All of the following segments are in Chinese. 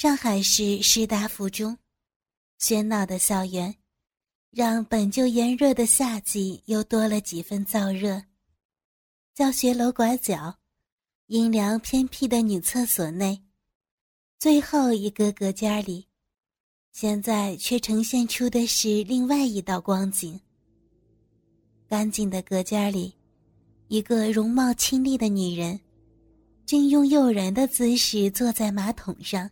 上海市师大附中，喧闹的校园，让本就炎热的夏季又多了几分燥热。教学楼拐角，阴凉偏僻的女厕所内，最后一个隔间里，现在却呈现出的是另外一道光景。干净的隔间里，一个容貌清丽的女人，正用诱人的姿势坐在马桶上。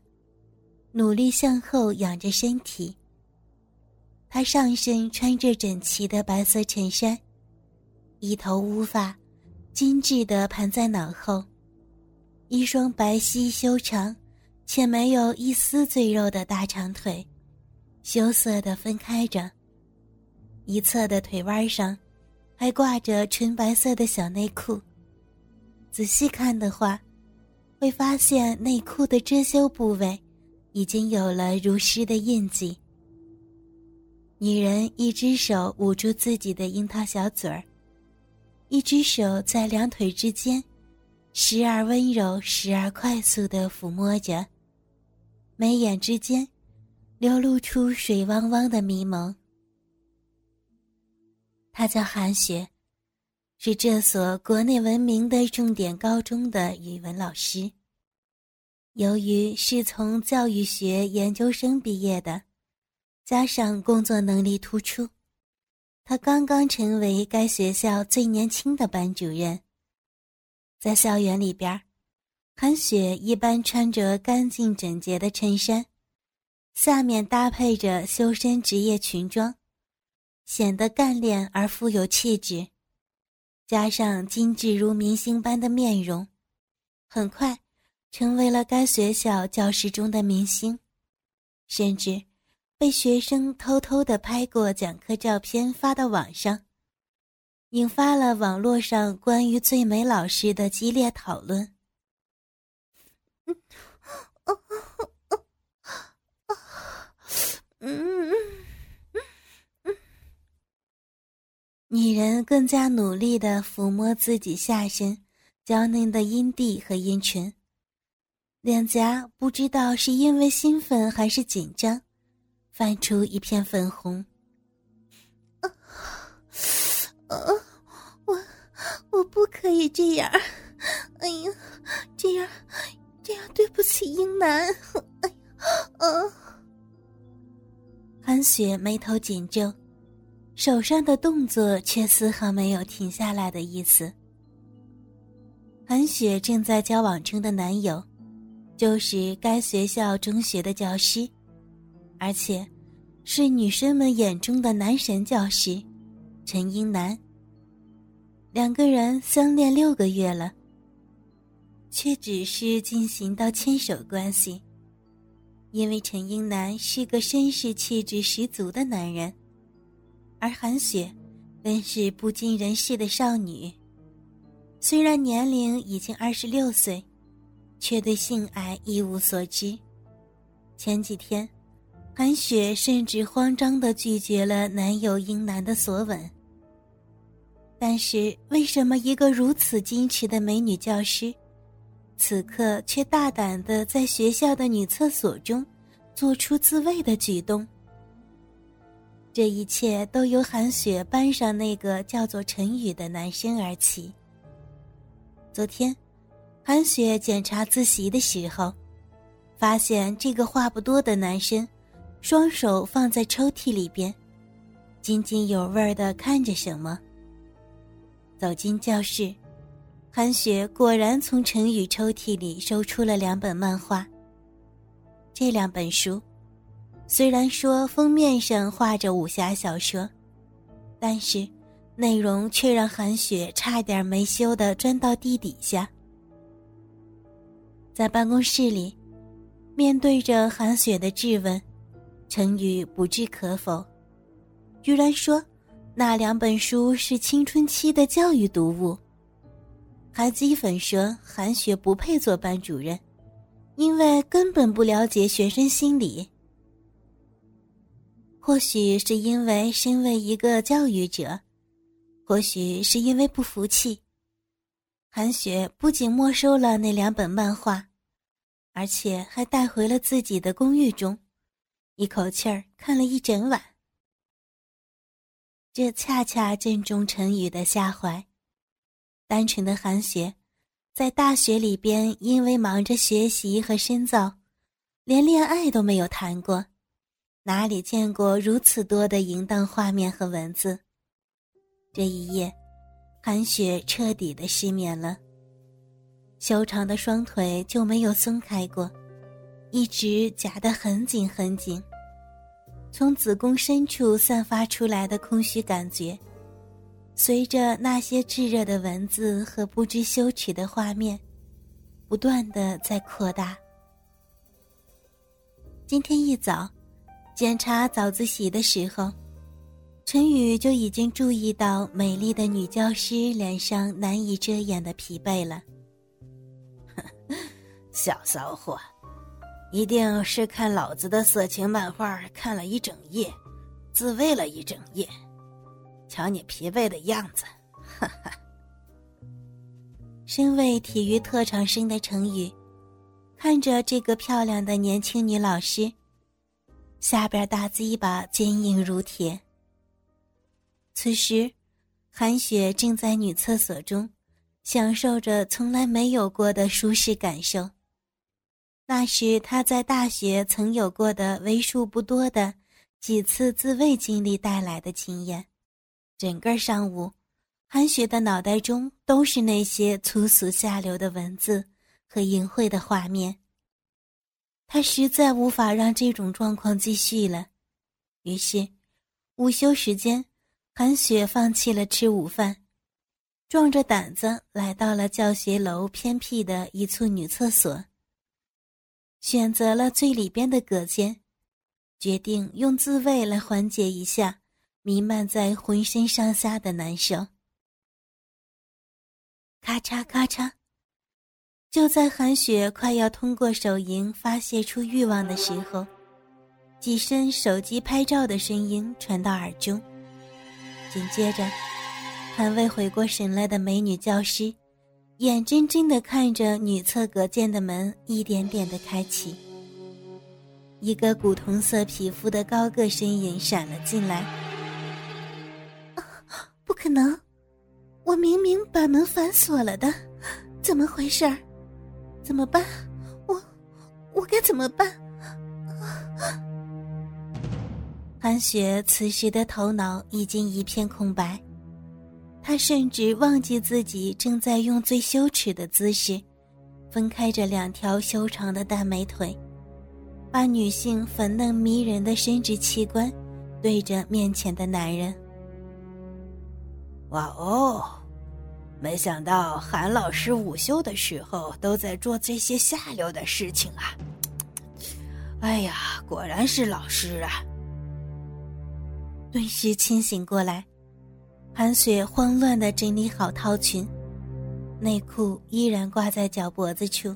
努力向后仰着身体。他上身穿着整齐的白色衬衫，一头乌发精致的盘在脑后，一双白皙修长且没有一丝赘肉的大长腿，羞涩的分开着。一侧的腿弯上，还挂着纯白色的小内裤。仔细看的话，会发现内裤的遮羞部位。已经有了如诗的印记。女人一只手捂住自己的樱桃小嘴儿，一只手在两腿之间，时而温柔，时而快速的抚摸着，眉眼之间，流露出水汪汪的迷蒙。她叫韩雪，是这所国内闻名的重点高中的语文老师。由于是从教育学研究生毕业的，加上工作能力突出，他刚刚成为该学校最年轻的班主任。在校园里边，韩雪一般穿着干净整洁的衬衫，下面搭配着修身职业裙装，显得干练而富有气质。加上精致如明星般的面容，很快。成为了该学校教室中的明星，甚至被学生偷偷的拍过讲课照片发到网上，引发了网络上关于最美老师的激烈讨论。女人更加努力的抚摸自己下身娇嫩的阴蒂和阴唇。脸颊不知道是因为兴奋还是紧张，泛出一片粉红。啊，我我不可以这样！哎呀，这样这样对不起英男！哎呀，啊！韩雪眉头紧皱，手上的动作却丝毫没有停下来的意思。韩雪正在交往中的男友。就是该学校中学的教师，而且是女生们眼中的男神教师，陈英男。两个人相恋六个月了，却只是进行到牵手关系。因为陈英男是个绅士气质十足的男人，而韩雪本是不经人事的少女，虽然年龄已经二十六岁。却对性爱一无所知。前几天，韩雪甚至慌张的拒绝了男友英男的索吻。但是，为什么一个如此矜持的美女教师，此刻却大胆的在学校的女厕所中做出自慰的举动？这一切都由韩雪班上那个叫做陈宇的男生而起。昨天。韩雪检查自习的时候，发现这个话不多的男生，双手放在抽屉里边，津津有味的看着什么。走进教室，韩雪果然从陈宇抽屉里收出了两本漫画。这两本书，虽然说封面上画着武侠小说，但是内容却让韩雪差点没羞的钻到地底下。在办公室里，面对着韩雪的质问，陈宇不置可否，居然说那两本书是青春期的教育读物，还讥讽说韩雪不配做班主任，因为根本不了解学生心理。或许是因为身为一个教育者，或许是因为不服气，韩雪不仅没收了那两本漫画。而且还带回了自己的公寓中，一口气儿看了一整晚。这恰恰正中陈宇的下怀。单纯的韩雪，在大学里边因为忙着学习和深造，连恋爱都没有谈过，哪里见过如此多的淫荡画面和文字？这一夜，韩雪彻底的失眠了。修长的双腿就没有松开过，一直夹得很紧很紧。从子宫深处散发出来的空虚感觉，随着那些炙热的文字和不知羞耻的画面，不断的在扩大。今天一早，检查早自习的时候，陈宇就已经注意到美丽的女教师脸上难以遮掩的疲惫了。小骚货，一定是看老子的色情漫画看了一整夜，自慰了一整夜。瞧你疲惫的样子，哈哈。身为体育特长生的陈宇，看着这个漂亮的年轻女老师，下边大鸡巴坚硬如铁。此时，韩雪正在女厕所中，享受着从来没有过的舒适感受。那是她在大学曾有过的为数不多的几次自慰经历带来的经验。整个上午，韩雪的脑袋中都是那些粗俗下流的文字和淫秽的画面。他实在无法让这种状况继续了，于是，午休时间，韩雪放弃了吃午饭，壮着胆子来到了教学楼偏僻的一处女厕所。选择了最里边的隔间，决定用自慰来缓解一下弥漫在浑身上下的难受。咔嚓咔嚓，就在韩雪快要通过手淫发泄出欲望的时候，几声手机拍照的声音传到耳中，紧接着，还未回过神来的美女教师。眼睁睁的看着女厕隔间的门一点点的开启，一个古铜色皮肤的高个身影闪了进来。不可能，我明明把门反锁了的，怎么回事？怎么办？我我该怎么办？韩雪此时的头脑已经一片空白。她甚至忘记自己正在用最羞耻的姿势，分开着两条修长的大美腿，把女性粉嫩迷人的生殖器官对着面前的男人。哇哦，没想到韩老师午休的时候都在做这些下流的事情啊！哎呀，果然是老师啊！顿时清醒过来。韩雪慌乱的整理好套裙，内裤依然挂在脚脖子处，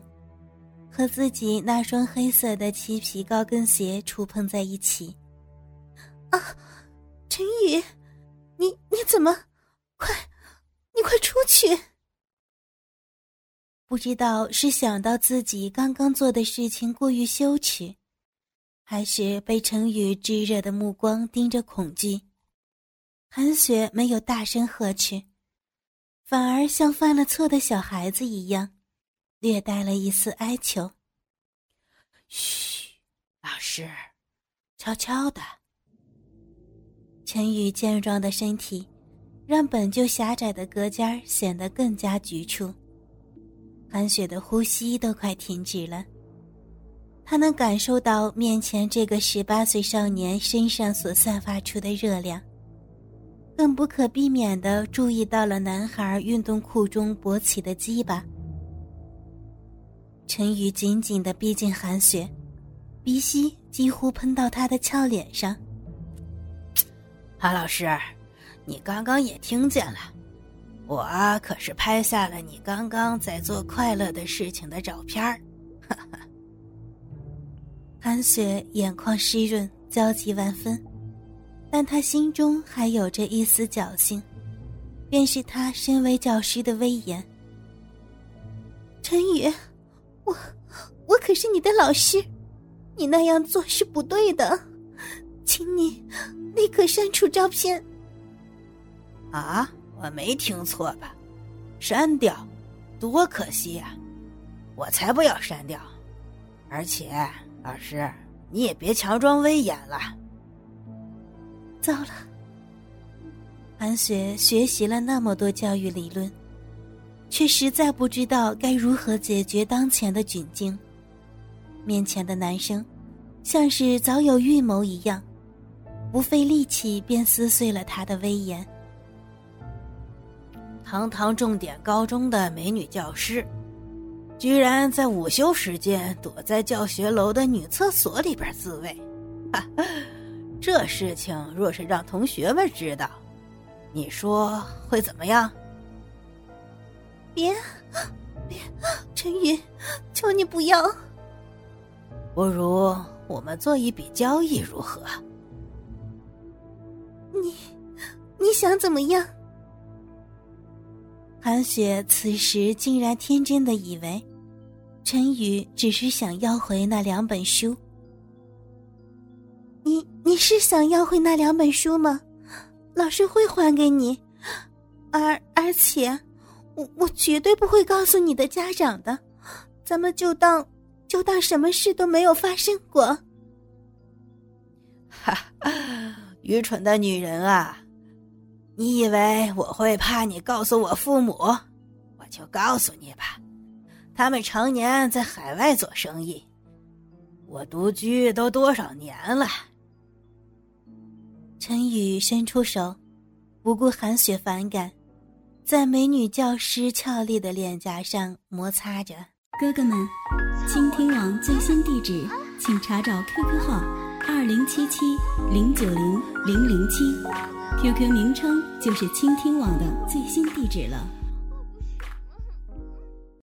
和自己那双黑色的漆皮高跟鞋触碰在一起。啊，陈宇，你你怎么？快，你快出去！不知道是想到自己刚刚做的事情过于羞耻，还是被陈宇炙热的目光盯着恐惧。韩雪没有大声呵斥，反而像犯了错的小孩子一样，略带了一丝哀求：“嘘，老师，悄悄的。”陈宇健壮的身体，让本就狭窄的隔间显得更加局促。韩雪的呼吸都快停止了，他能感受到面前这个十八岁少年身上所散发出的热量。更不可避免的注意到了男孩运动裤中勃起的鸡巴。陈宇紧紧的逼近韩雪，鼻息几乎喷到他的俏脸上。韩老师，你刚刚也听见了，我可是拍下了你刚刚在做快乐的事情的照片哈哈。韩雪眼眶湿润，焦急万分。但她心中还有着一丝侥幸，便是她身为教师的威严。陈宇，我我可可是你的老师，你那样做是不对的，请你立刻删除照片。啊，我没听错吧？删掉，多可惜呀！我才不要删掉！而且，老师，你也别强装威严了。糟了，韩雪学习了那么多教育理论。却实在不知道该如何解决当前的窘境。面前的男生，像是早有预谋一样，不费力气便撕碎了他的威严。堂堂重点高中的美女教师，居然在午休时间躲在教学楼的女厕所里边自慰，哈，这事情若是让同学们知道，你说会怎么样？别，别，陈云，求你不要。不如我们做一笔交易，如何？你，你想怎么样？韩雪此时竟然天真的以为，陈宇只是想要回那两本书。你，你是想要回那两本书吗？老师会还给你，而而且。我我绝对不会告诉你的家长的，咱们就当就当什么事都没有发生过。哈，愚蠢的女人啊！你以为我会怕你告诉我父母？我就告诉你吧，他们常年在海外做生意，我独居都多少年了。陈宇伸出手，不顾韩雪反感。在美女教师俏丽的脸颊上摩擦着。哥哥们，倾听网最新地址，请查找 QQ 号二零七七零九零零零七，QQ 名称就是倾听网的最新地址了。